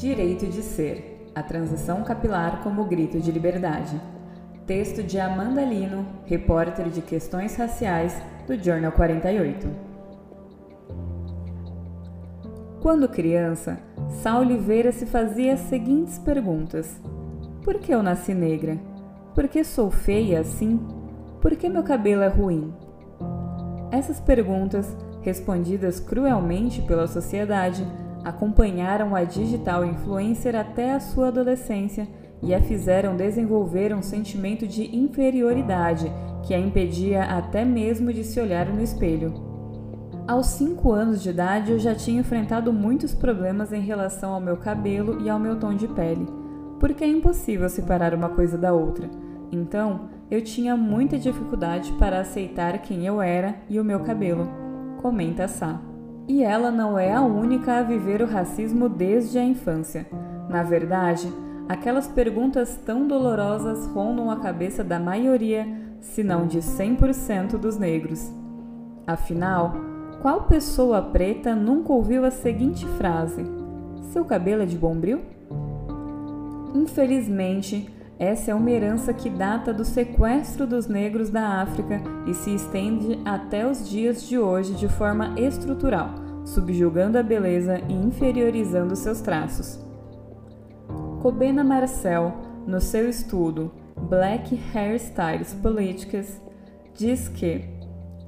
Direito de Ser A Transição Capilar como Grito de Liberdade. Texto de Amanda Lino, repórter de questões raciais do Journal 48. Quando criança, Sá Oliveira se fazia as seguintes perguntas: Por que eu nasci negra? Por que sou feia assim? Por que meu cabelo é ruim? Essas perguntas, respondidas cruelmente pela sociedade, acompanharam a digital influencer até a sua adolescência e a fizeram desenvolver um sentimento de inferioridade que a impedia até mesmo de se olhar no espelho. Aos 5 anos de idade, eu já tinha enfrentado muitos problemas em relação ao meu cabelo e ao meu tom de pele, porque é impossível separar uma coisa da outra. Então, eu tinha muita dificuldade para aceitar quem eu era e o meu cabelo, comenta Sá. E ela não é a única a viver o racismo desde a infância. Na verdade, aquelas perguntas tão dolorosas rondam a cabeça da maioria, se não de 100% dos negros. Afinal, qual pessoa preta nunca ouviu a seguinte frase: Seu cabelo é de bombril? Infelizmente, essa é uma herança que data do sequestro dos negros da África e se estende até os dias de hoje de forma estrutural, subjugando a beleza e inferiorizando seus traços. Cobena Marcel, no seu estudo Black Hairstyles Políticas, diz que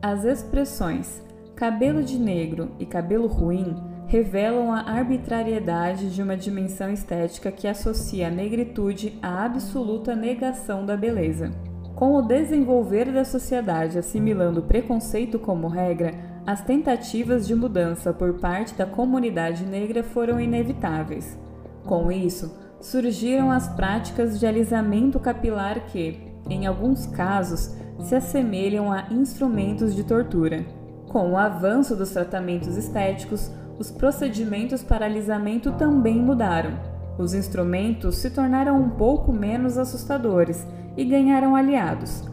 as expressões cabelo de negro e cabelo ruim revelam a arbitrariedade de uma dimensão estética que associa a negritude à absoluta negação da beleza. Com o desenvolver da sociedade assimilando o preconceito como regra, as tentativas de mudança por parte da comunidade negra foram inevitáveis. Com isso, surgiram as práticas de alisamento capilar que, em alguns casos, se assemelham a instrumentos de tortura. Com o avanço dos tratamentos estéticos, os procedimentos para alisamento também mudaram. Os instrumentos se tornaram um pouco menos assustadores e ganharam aliados.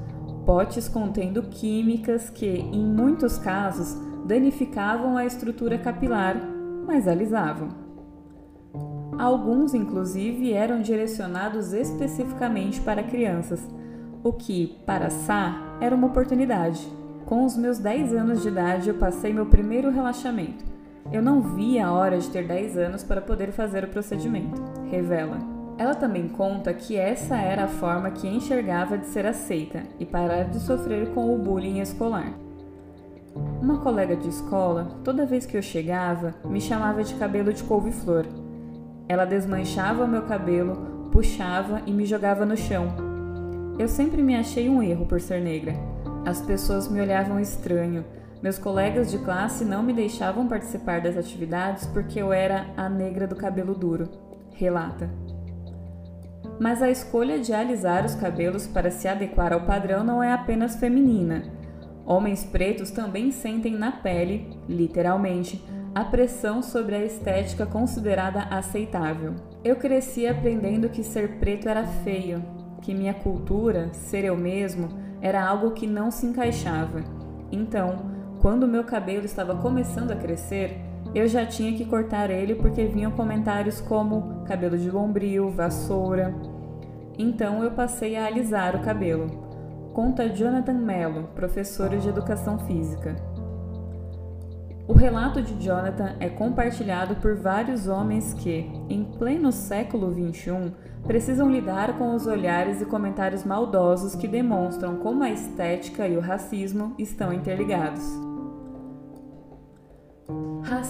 Potes contendo químicas que, em muitos casos, danificavam a estrutura capilar, mas alisavam. Alguns, inclusive, eram direcionados especificamente para crianças, o que, para Sá, era uma oportunidade. Com os meus 10 anos de idade, eu passei meu primeiro relaxamento eu não vi a hora de ter 10 anos para poder fazer o procedimento, revela. Ela também conta que essa era a forma que enxergava de ser aceita e parar de sofrer com o bullying escolar. Uma colega de escola, toda vez que eu chegava, me chamava de cabelo de couve-flor. Ela desmanchava o meu cabelo, puxava e me jogava no chão. Eu sempre me achei um erro por ser negra. As pessoas me olhavam estranho, meus colegas de classe não me deixavam participar das atividades porque eu era a negra do cabelo duro, relata. Mas a escolha de alisar os cabelos para se adequar ao padrão não é apenas feminina. Homens pretos também sentem na pele, literalmente, a pressão sobre a estética considerada aceitável. Eu cresci aprendendo que ser preto era feio, que minha cultura, ser eu mesmo, era algo que não se encaixava. Então, quando meu cabelo estava começando a crescer, eu já tinha que cortar ele porque vinham comentários como cabelo de bombril, vassoura. Então eu passei a alisar o cabelo. Conta Jonathan Mello, professor de educação física. O relato de Jonathan é compartilhado por vários homens que, em pleno século XXI, precisam lidar com os olhares e comentários maldosos que demonstram como a estética e o racismo estão interligados.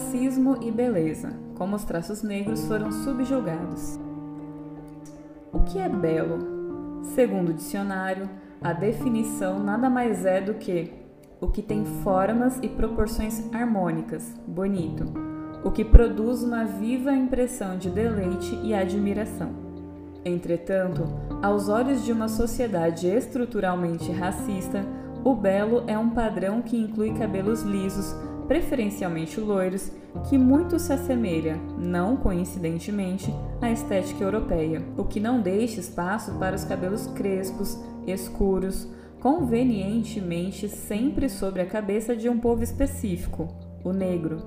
Racismo e beleza, como os traços negros foram subjugados. O que é belo? Segundo o dicionário, a definição nada mais é do que o que tem formas e proporções harmônicas, bonito, o que produz uma viva impressão de deleite e admiração. Entretanto, aos olhos de uma sociedade estruturalmente racista, o belo é um padrão que inclui cabelos lisos, preferencialmente loiros, que muito se assemelha, não coincidentemente, à estética europeia, o que não deixa espaço para os cabelos crespos, escuros, convenientemente sempre sobre a cabeça de um povo específico, o negro.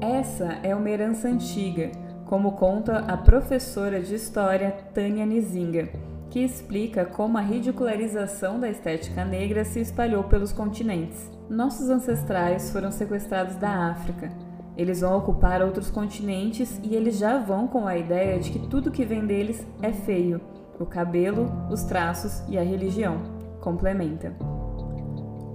Essa é uma herança antiga, como conta a professora de história Tânia Nizinga, que explica como a ridicularização da estética negra se espalhou pelos continentes. Nossos ancestrais foram sequestrados da África. Eles vão ocupar outros continentes e eles já vão com a ideia de que tudo que vem deles é feio: o cabelo, os traços e a religião. Complementa.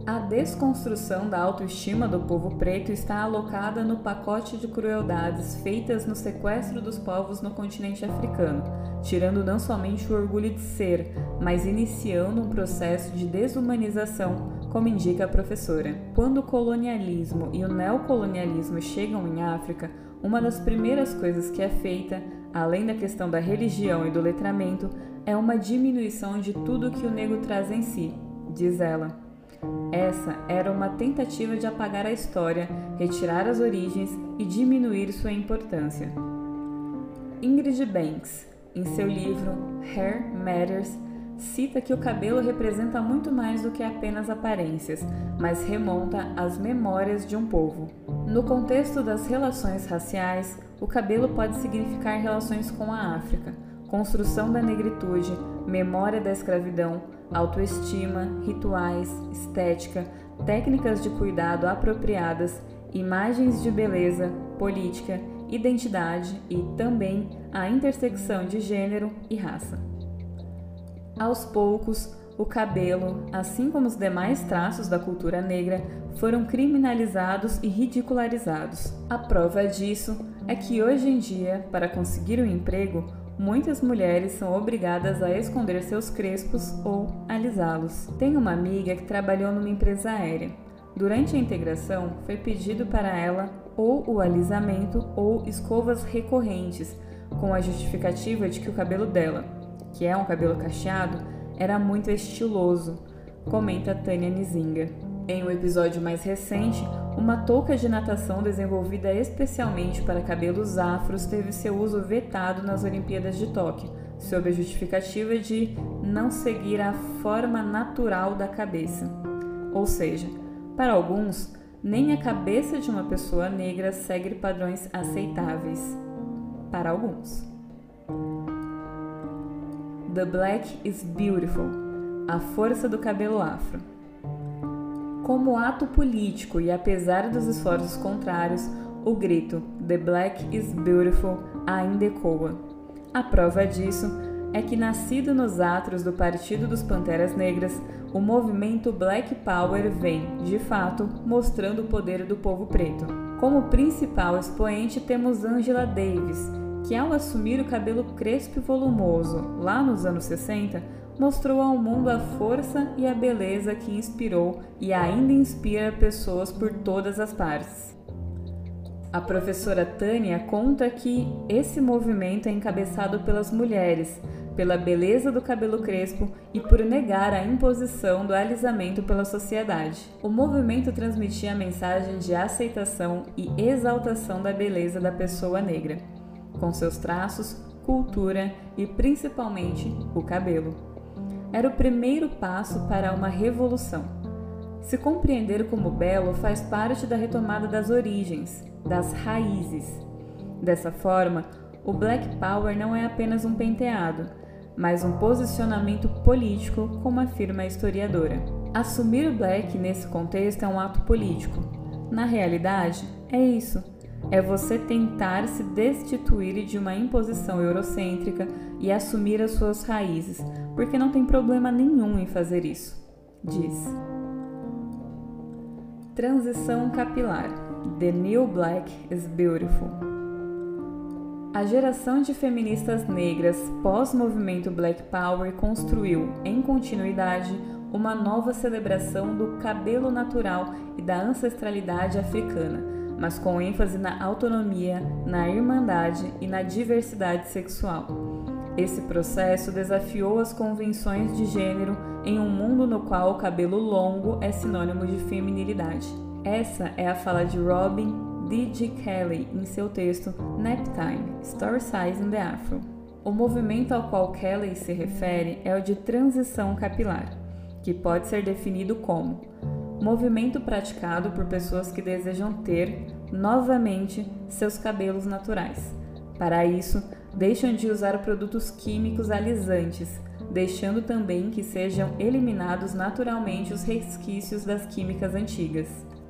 A desconstrução da autoestima do povo preto está alocada no pacote de crueldades feitas no sequestro dos povos no continente africano, tirando não somente o orgulho de ser, mas iniciando um processo de desumanização, como indica a professora. Quando o colonialismo e o neocolonialismo chegam em África, uma das primeiras coisas que é feita, além da questão da religião e do letramento, é uma diminuição de tudo que o negro traz em si, diz ela. Essa era uma tentativa de apagar a história, retirar as origens e diminuir sua importância. Ingrid Banks, em seu livro Hair Matters, cita que o cabelo representa muito mais do que apenas aparências, mas remonta às memórias de um povo. No contexto das relações raciais, o cabelo pode significar relações com a África, construção da negritude, memória da escravidão, autoestima, rituais, estética, técnicas de cuidado apropriadas, imagens de beleza, política, identidade e também a intersecção de gênero e raça. Aos poucos, o cabelo, assim como os demais traços da cultura negra, foram criminalizados e ridicularizados. A prova disso é que hoje em dia, para conseguir um emprego, muitas mulheres são obrigadas a esconder seus crespos ou alisá-los. Tenho uma amiga que trabalhou numa empresa aérea. Durante a integração, foi pedido para ela ou o alisamento ou escovas recorrentes, com a justificativa de que o cabelo dela, que é um cabelo cacheado, era muito estiloso, comenta Tânia Nizinga. Em um episódio mais recente, uma touca de natação desenvolvida especialmente para cabelos afros teve seu uso vetado nas Olimpíadas de Tóquio, sob a justificativa de não seguir a forma natural da cabeça. Ou seja, para alguns, nem a cabeça de uma pessoa negra segue padrões aceitáveis. Para alguns. The Black is Beautiful A força do cabelo afro. Como ato político e apesar dos esforços contrários, o grito The Black is Beautiful ainda ecoa. A prova disso é que, nascido nos atos do Partido dos Panteras Negras, o movimento Black Power vem, de fato, mostrando o poder do povo preto. Como principal expoente temos Angela Davis, que ao assumir o cabelo crespo e volumoso lá nos anos 60, mostrou ao mundo a força e a beleza que inspirou e ainda inspira pessoas por todas as partes. A professora Tânia conta que esse movimento é encabeçado pelas mulheres, pela beleza do cabelo crespo e por negar a imposição do alisamento pela sociedade. O movimento transmitia a mensagem de aceitação e exaltação da beleza da pessoa negra, com seus traços, cultura e principalmente o cabelo era o primeiro passo para uma revolução. Se compreender como belo faz parte da retomada das origens, das raízes. Dessa forma, o Black Power não é apenas um penteado, mas um posicionamento político, como afirma a historiadora. Assumir o black nesse contexto é um ato político. Na realidade, é isso é você tentar se destituir de uma imposição eurocêntrica e assumir as suas raízes, porque não tem problema nenhum em fazer isso, diz. Transição capilar. The New Black is Beautiful. A geração de feministas negras pós-movimento Black Power construiu, em continuidade, uma nova celebração do cabelo natural e da ancestralidade africana mas com ênfase na autonomia, na irmandade e na diversidade sexual. Esse processo desafiou as convenções de gênero em um mundo no qual o cabelo longo é sinônimo de feminilidade. Essa é a fala de Robin D.G. Kelly em seu texto Naptime Story Size in the Afro. O movimento ao qual Kelly se refere é o de transição capilar, que pode ser definido como movimento praticado por pessoas que desejam ter, novamente, seus cabelos naturais, Para isso, deixam de usar produtos químicos alisantes, deixando também que sejam eliminados naturalmente os resquícios das químicas antigas.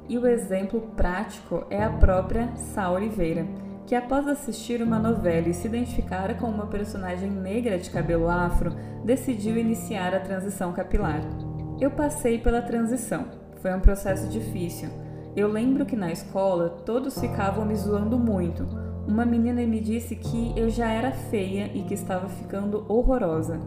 E o exemplo prático é a própria Sá Oliveira, que após assistir uma novela e se identificar com uma personagem negra de cabelo afro, decidiu iniciar a transição capilar. Eu passei pela transição. Foi um processo difícil. Eu lembro que na escola todos ficavam me zoando muito. Uma menina me disse que eu já era feia e que estava ficando horrorosa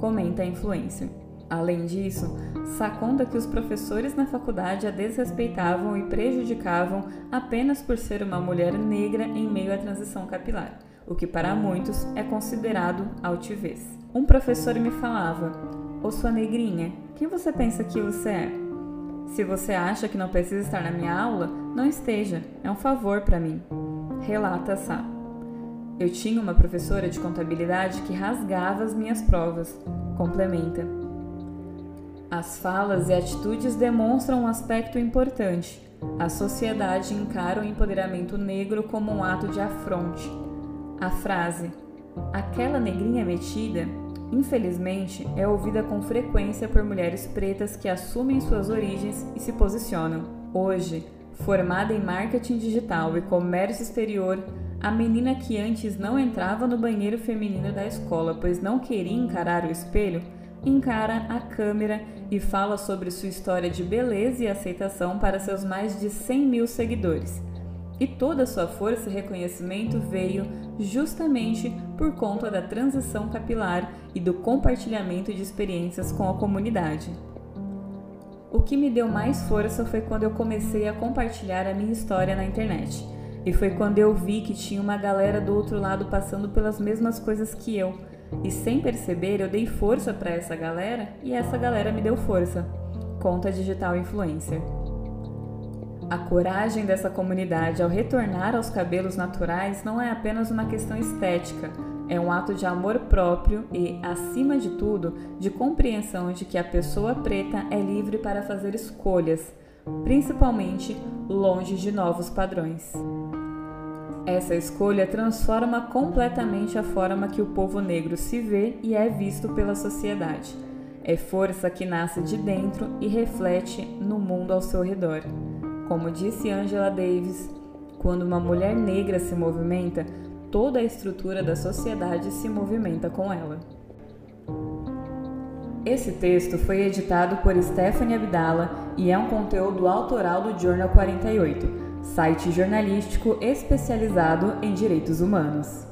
comenta a influência. Além disso, Sá conta que os professores na faculdade a desrespeitavam e prejudicavam apenas por ser uma mulher negra em meio à transição capilar, o que para muitos é considerado altivez. Um professor me falava: Ô sua negrinha, quem você pensa que você é? Se você acha que não precisa estar na minha aula, não esteja, é um favor para mim. Relata Sá. Eu tinha uma professora de contabilidade que rasgava as minhas provas. Complementa. As falas e atitudes demonstram um aspecto importante. A sociedade encara o empoderamento negro como um ato de afronte. A frase aquela negrinha metida, infelizmente, é ouvida com frequência por mulheres pretas que assumem suas origens e se posicionam. Hoje, formada em marketing digital e comércio exterior, a menina que antes não entrava no banheiro feminino da escola, pois não queria encarar o espelho, encara a câmera e fala sobre sua história de beleza e aceitação para seus mais de 100 mil seguidores. E toda sua força e reconhecimento veio justamente por conta da transição capilar e do compartilhamento de experiências com a comunidade. O que me deu mais força foi quando eu comecei a compartilhar a minha história na internet e foi quando eu vi que tinha uma galera do outro lado passando pelas mesmas coisas que eu. E sem perceber, eu dei força para essa galera e essa galera me deu força. Conta Digital Influencer. A coragem dessa comunidade ao retornar aos cabelos naturais não é apenas uma questão estética, é um ato de amor próprio e, acima de tudo, de compreensão de que a pessoa preta é livre para fazer escolhas, principalmente longe de novos padrões. Essa escolha transforma completamente a forma que o povo negro se vê e é visto pela sociedade. É força que nasce de dentro e reflete no mundo ao seu redor. Como disse Angela Davis, quando uma mulher negra se movimenta, toda a estrutura da sociedade se movimenta com ela. Esse texto foi editado por Stephanie Abdala e é um conteúdo autoral do Journal 48 site jornalístico especializado em direitos humanos.